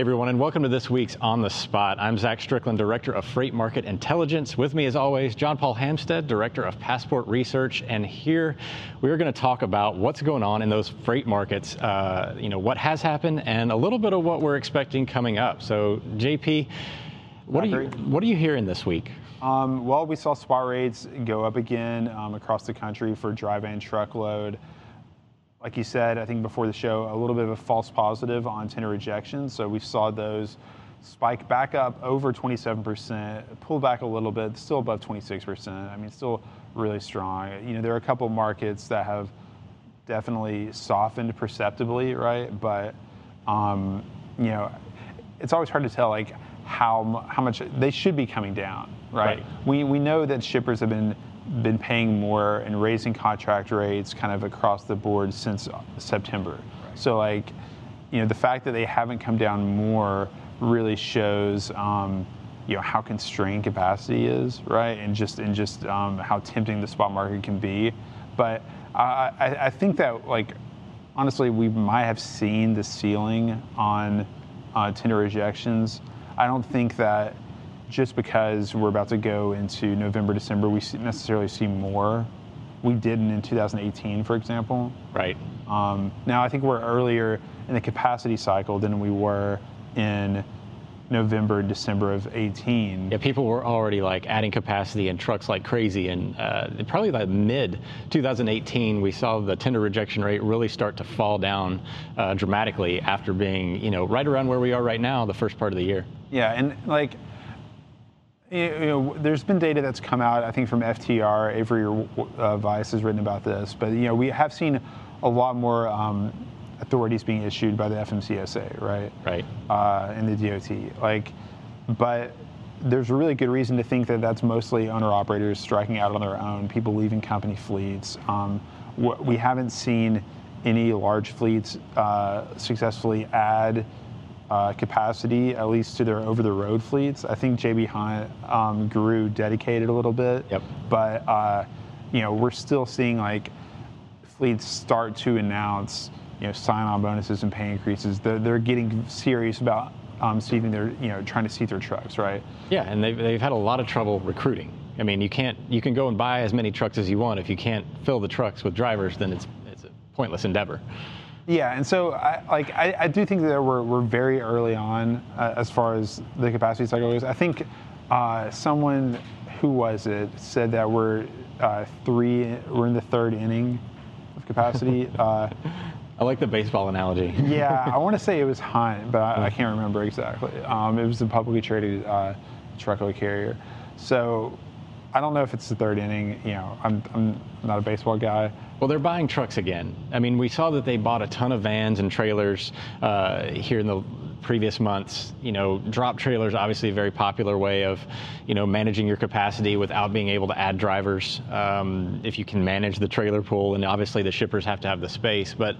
Hey everyone, and welcome to this week's On the Spot. I'm Zach Strickland, Director of Freight Market Intelligence. With me, as always, John Paul Hampstead, Director of Passport Research. And here we are going to talk about what's going on in those freight markets, uh, you know, what has happened, and a little bit of what we're expecting coming up. So, JP, what are you what are you hearing this week? Um, well, we saw spot rates go up again um, across the country for dry van truckload like you said, I think before the show, a little bit of a false positive on tender rejections. So we saw those spike back up over 27%, pull back a little bit, still above 26%. I mean, still really strong. You know, there are a couple markets that have definitely softened perceptibly, right? But, um, you know, it's always hard to tell, like, how, how much they should be coming down, right? right? We, we know that shippers have been been paying more and raising contract rates kind of across the board since September. Right. So like, you know, the fact that they haven't come down more really shows, um, you know, how constrained capacity is, right? And just and just um, how tempting the spot market can be. But I, I I think that like, honestly, we might have seen the ceiling on uh, tender rejections. I don't think that just because we're about to go into November, December, we necessarily see more. We didn't in 2018, for example. Right. Um, now, I think we're earlier in the capacity cycle than we were in November and December of 18. Yeah, people were already like adding capacity in trucks like crazy. And uh, probably by mid 2018, we saw the tender rejection rate really start to fall down uh, dramatically after being, you know, right around where we are right now, the first part of the year. Yeah, and like you know, there's been data that's come out, I think, from FTR. Avery uh, Vise has written about this, but you know, we have seen a lot more um, authorities being issued by the FMCSA, right? Right. Uh, and the DOT, like, but there's a really good reason to think that that's mostly owner operators striking out on their own, people leaving company fleets. Um, we haven't seen any large fleets uh, successfully add uh, capacity, at least to their over the road fleets. I think JB Hunt um, grew dedicated a little bit, yep. but uh, you know we're still seeing like fleets start to announce you know sign-on bonuses and pay increases. They're, they're getting serious about um, seating their you know trying to seat their trucks, right? Yeah, and they've they've had a lot of trouble recruiting. I mean, you can't you can go and buy as many trucks as you want. If you can't fill the trucks with drivers, then it's it's a pointless endeavor. Yeah, and so I, like I, I do think that we're, we're very early on uh, as far as the capacity cycle goes. I think uh, someone who was it said that we're uh, three we're in the third inning of capacity. Uh, I like the baseball analogy. yeah, I want to say it was Hunt, but I, I can't remember exactly. Um, it was a publicly traded uh, truckload carrier. So I don't know if it's the third inning. You know, I'm, I'm not a baseball guy. Well, they're buying trucks again. I mean, we saw that they bought a ton of vans and trailers uh, here in the previous months. You know, drop trailers obviously a very popular way of, you know, managing your capacity without being able to add drivers. Um, if you can manage the trailer pool, and obviously the shippers have to have the space, but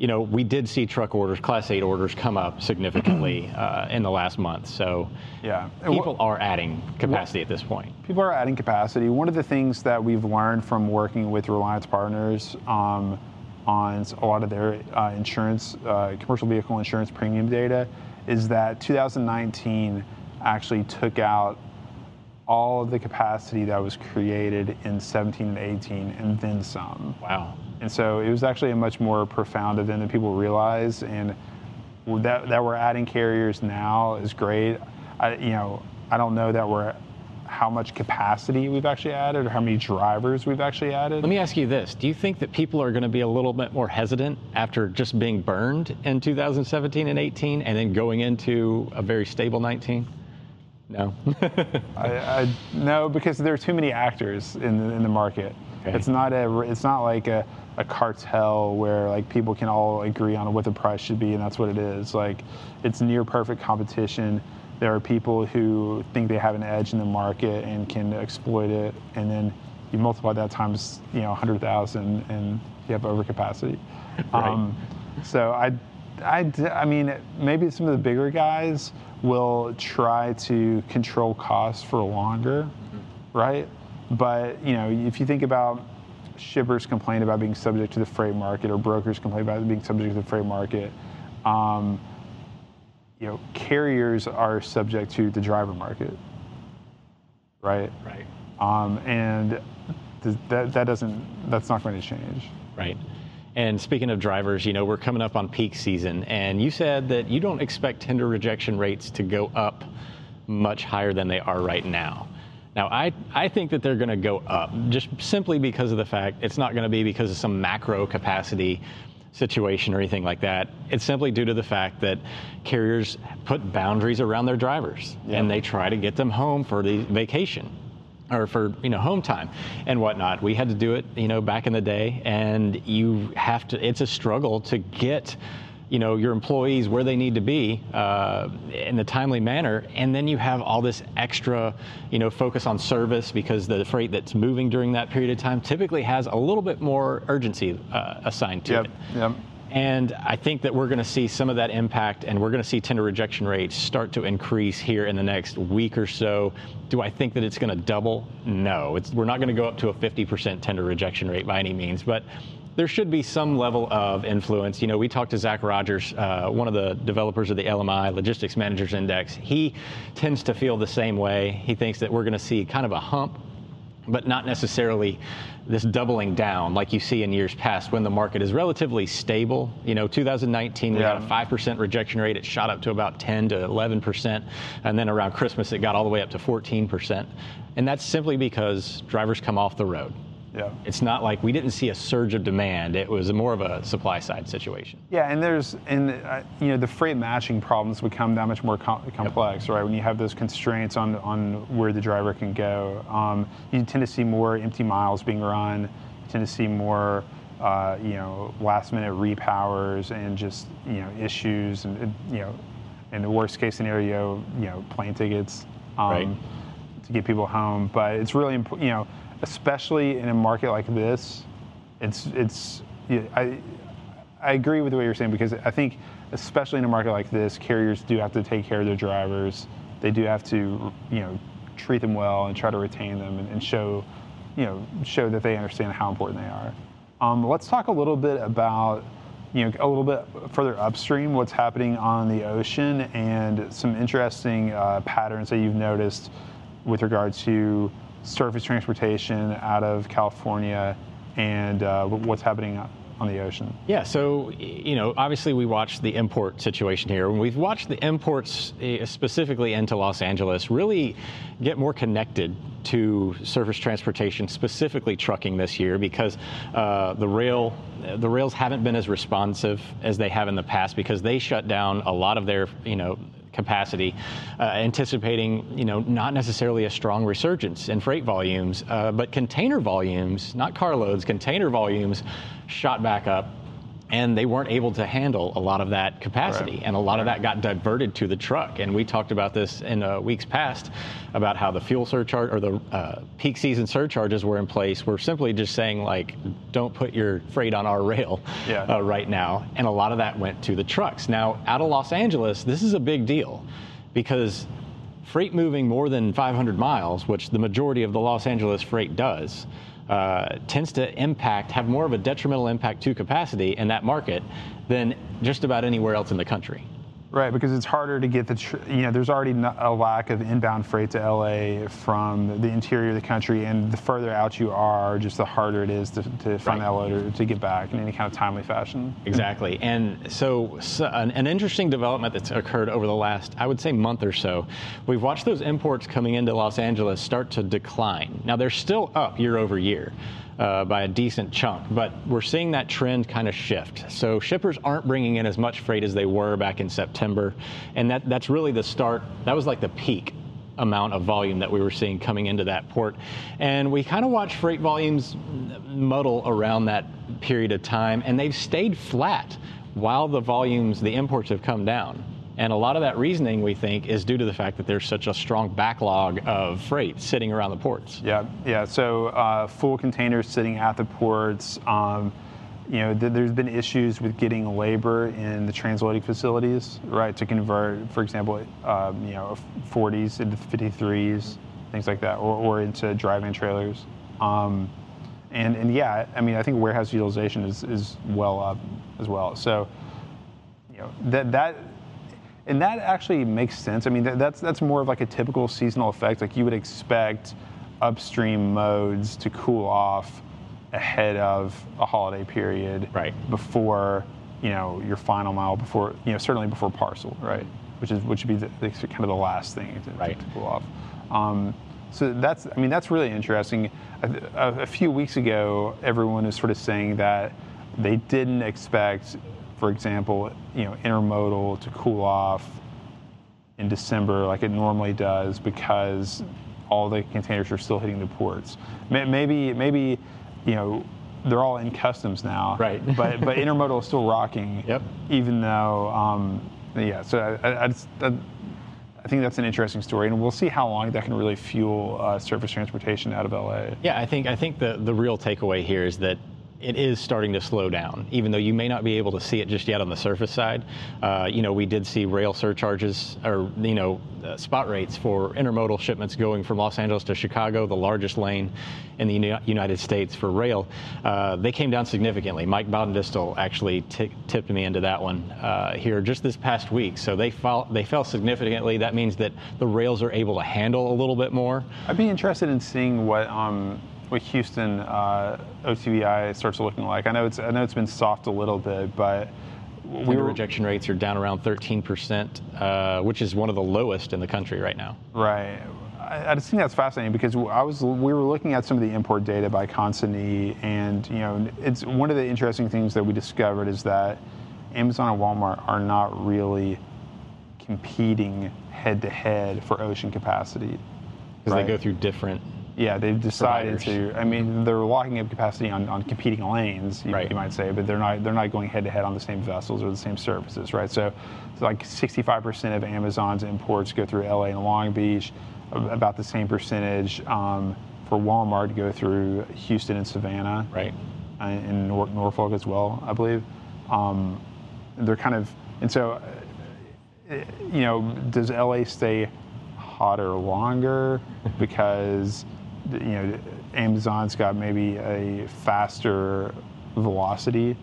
you know, we did see truck orders, Class 8 orders come up significantly uh, in the last month. So yeah, people are adding capacity at this point. People are adding capacity. One of the things that we've learned from working with Reliance Partners um, on a lot of their uh, insurance, uh, commercial vehicle insurance premium data, is that 2019 actually took out all of the capacity that was created in 17 and 18 and then some. Wow. And so it was actually a much more profound event than people realize. And that, that we're adding carriers now is great. I, you know, I don't know that we're how much capacity we've actually added or how many drivers we've actually added. Let me ask you this. Do you think that people are going to be a little bit more hesitant after just being burned in 2017 and 18 and then going into a very stable 19? No. I, I, no, because there are too many actors in the, in the market. Okay. It's not a. It's not like a, a cartel where like people can all agree on what the price should be, and that's what it is. Like, it's near perfect competition. There are people who think they have an edge in the market and can exploit it, and then you multiply that times you know 100,000, and you have overcapacity. Right. Um, so I, I, I mean, maybe some of the bigger guys will try to control costs for longer, mm-hmm. right? But you know, if you think about shippers complain about being subject to the freight market, or brokers complain about being subject to the freight market, um, you know, carriers are subject to the driver market, right? Right. Um, and th- that that doesn't that's not going to change. Right. And speaking of drivers, you know, we're coming up on peak season, and you said that you don't expect tender rejection rates to go up much higher than they are right now. Now, I, I think that they're going to go up just simply because of the fact it's not going to be because of some macro capacity situation or anything like that. It's simply due to the fact that carriers put boundaries around their drivers Yeah. and they try to get them home for the vacation or for you know home time and whatnot. We had to do it you know back in the day, and you have to. It's a struggle to get you know your employees where they need to be uh, in a timely manner, and then you have all this extra you know focus on service because the freight that's moving during that period of time typically has a little bit more urgency uh, assigned to Yep. it. Yep. And I think that we're going to see some of that impact, and we're going to see tender rejection rates start to increase here in the next week or so. Do I think that it's going to double? No, it's, we're not going to go up to a 50% tender rejection rate by any means, but there should be some level of influence. You know, we talked to Zac Rogers, uh, one of the developers of the LMI Logistics Managers Index. He tends to feel the same way. He thinks that we're going to see kind of a hump but not necessarily this doubling down like you see in years past when the market is relatively stable. You know, 2019 we Yeah. had a 5% rejection rate. It shot up to about 10 to 11%. And then around Christmas, it got all the way up to 14%. And that's simply because drivers come off the road. Yeah. It's not like we didn't see a surge of demand. It was more of a supply side situation. Yeah, and there's and uh, you know the freight matching problems become that much more com- complex, right? When you have those constraints on on where the driver can go, um, you tend to see more empty miles being run. You tend to see more, uh, you know, last minute repowers and just you know issues and and, you know, in the worst case scenario, you know, plane tickets. Um, Right. To get people home, but it's really important, you know, especially in a market like this, it's it's I I agree with what you're saying because I think, especially in a market like this, carriers do have to take care of their drivers. They do have to, you know, treat them well and try to retain them and, and show, you know, show that they understand how important they are. Um, let's talk a little bit about, you know, a little bit further upstream, what's happening on the ocean and some interesting uh, patterns that you've noticed with regard to surface transportation out of California and uh, what's happening on the ocean. Yeah, so you know, obviously we watched the import situation here. We've watched the imports eh, specifically into Los Angeles really get more connected to surface transportation, specifically trucking this year, because uh, the rail, the rails haven't been as responsive as they have in the past because they shut down a lot of their, you know, capacity, uh, anticipating, you know, not necessarily a strong resurgence in freight volumes, uh, but container volumes, not carloads, container volumes shot back up. And they weren't able to handle a lot of that capacity, Right. and a lot of that got diverted to the truck. And we talked about this in uh, weeks past about how the fuel surcharge or the uh, peak season surcharges were in place. We're simply just saying like, don't put your freight on our rail Yeah. uh, right now. And a lot of that went to the trucks. Now, out of Los Angeles, this is a big deal because freight moving more than 500 miles, which the majority of the Los Angeles freight does, uh, tends to impact, have more of a detrimental impact to capacity in that market than just about anywhere else in the country. Right, because it's harder to get the, tr- you know, there's already a lack of inbound freight to LA from the interior of the country, and the further out you are, just the harder it is to, to find Right. that loader to get back in any kind of timely fashion. Exactly. And so, so an, an interesting development that's occurred over the last, I would say, month or so, we've watched those imports coming into Los Angeles start to decline. Now, they're still up year over year. Uh, by a decent chunk, but we're seeing that trend kind of shift. So shippers aren't bringing in as much freight as they were back in September, and that, that's really the start. That was like the peak amount of volume that we were seeing coming into that port. And we kind of watched freight volumes muddle around that period of time, and they've stayed flat while the volumes, the imports have come down. And a lot of that reasoning, we think, is due to the fact that there's such a strong backlog of freight sitting around the ports. Yeah, yeah. So uh, full containers sitting at the ports. Um, you know, th- there's been issues with getting labor in the transloading facilities, right, to convert, for example, um, you know, 40s into 53s, things like that, or, or into drive-in trailers. Um, and and yeah, I mean, I think warehouse utilization is, is well up as well. So, you know, that that and that actually makes sense. I mean, that, that's that's more of like a typical seasonal effect. Like you would expect upstream modes to cool off ahead of a holiday period, Right. Before you know your final mile, before you know certainly before parcel, right? Which is which would be the, the kind of the last thing to, Right. to cool off. Um, so that's I mean that's really interesting. A, a, a few weeks ago, everyone was sort of saying that they didn't expect, for example, you know, intermodal to cool off in December like it normally does because all the containers are still hitting the ports. Maybe, maybe, you know, they're all in customs now. Right. but but intermodal is still rocking. Yep. Even though, um, yeah. So I, I, just, I, I think that's an interesting story, and we'll see how long that can really fuel uh, surface transportation out of LA. Yeah, I think I think the the real takeaway here is that it is starting to slow down, even though you may not be able to see it just yet on the surface side. Uh, you know, we did see rail surcharges or you know uh, spot rates for intermodal shipments going from Los Angeles to Chicago, the largest lane in the Uni- United States for rail. Uh, they came down significantly. Mike Baudendistel actually t- tipped me into that one uh, here just this past week. So they fell they fell significantly. That means that the rails are able to handle a little bit more. I'd be interested in seeing what um, what Houston uh, OTVI starts looking like. I know it's I know it's been soft a little bit, but we were rejection rates are down around 13%, uh, which is one of the lowest in the country right now. right. I, I just think that's fascinating because I was we were looking at some of the import data by Consigny, and you know it's one of the interesting things that we discovered is that Amazon and Walmart are not really competing head to head for ocean capacity. Because Right. they go through different. Yeah, they've decided Providers. to. I mean, they're locking up capacity on, on competing lanes, you, Right. you might say, but they're not they're not going head to head on the same vessels or the same services, right? So, it's like 65% of Amazon's imports go through LA and Long Beach, about the same percentage um, for Walmart go through Houston and Savannah, Right. and in Nor- Norfolk as well, I believe. Um, they're kind of, and so, uh, you know, does LA stay hotter longer because, you know, Amazon's got maybe a faster velocity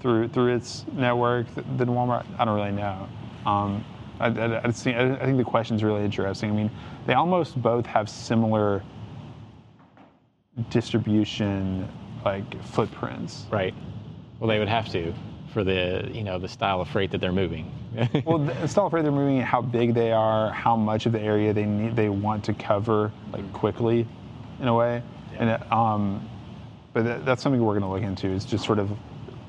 through through its network than Walmart? I don't really know. Um, I, I, I, think, I think the question's really interesting. I mean, they almost both have similar distribution like footprints. Right. Well, they would have to for the you know the style of freight that they're moving. well, the style of freight they're moving, how big they are, how much of the area they need, they want to cover, like quickly, in a way. And it, um, but that, that's something we're going to look into. Is just sort of,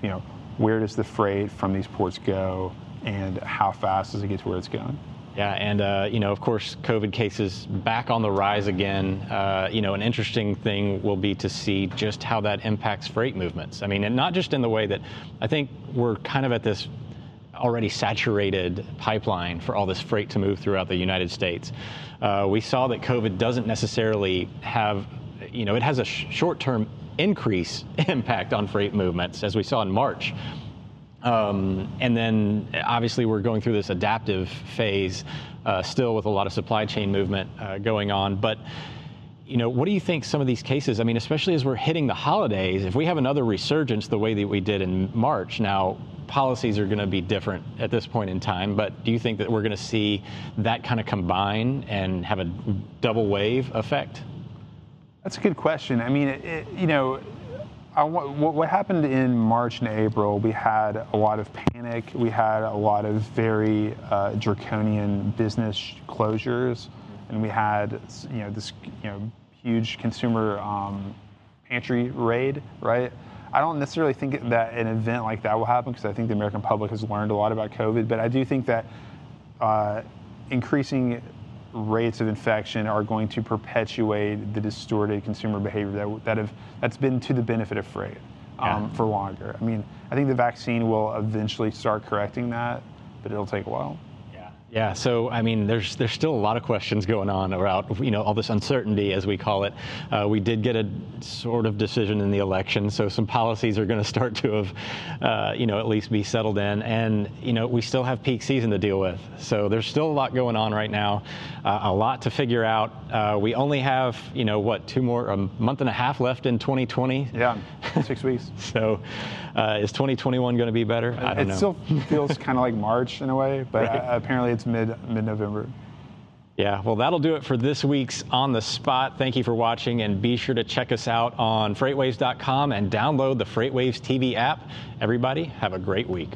you know, where does the freight from these ports go, and how fast does it get to where it's going? Yeah, and uh, you know, of course, COVID cases back on the rise again. Uh, you know, an interesting thing will be to see just how that impacts freight movements. I mean, and not just in the way that I think we're kind of at this already saturated pipeline for all this freight to move throughout the United States. Uh, we saw that COVID doesn't necessarily have, you know, it has a sh- short-term increase impact on freight movements, as we saw in March. Um, and then obviously we're going through this adaptive phase uh, still with a lot of supply chain movement uh, going on. But you know, what do you think some of these cases? I mean, especially as we're hitting the holidays, if we have another resurgence the way that we did in March, now policies are going to be different at this point in time. But do you think that we're going to see that kind of combine and have a double wave effect? That's a good question. I mean, it, you know, I, what, what happened in March and April, we had a lot of panic. We had a lot of very uh, draconian business closures, and we had, you know, this, you know, huge consumer um, pantry raid, right? I don't necessarily think that an event like that will happen because I think the American public has learned a lot about COVID, but I do think that uh, increasing rates of infection are going to perpetuate the distorted consumer behavior that, that have that's been to the benefit of freight um, Yeah. for longer. I mean, I think the vaccine will eventually start correcting that, but it'll take a while. Yeah, so I mean, there's there's still a lot of questions going on about you know all this uncertainty as we call it. Uh, we did get a sort of decision in the election, so some policies are going to start to have uh, you know at least be settled in, and you know we still have peak season to deal with. So there's still a lot going on right now, uh, a lot to figure out. Uh, we only have you know what two more a month and a half left in 2020. Yeah, six weeks. so uh, is 2021 going to be better? I don't it know. still feels kind of like March in a way, but Right. uh, apparently it's mid mid November. Yeah, well, that'll do it for this week's On the Spot. Thank you for watching, and be sure to check us out on freightwaves.com and download the Freightwaves TV app. Everybody, have a great week.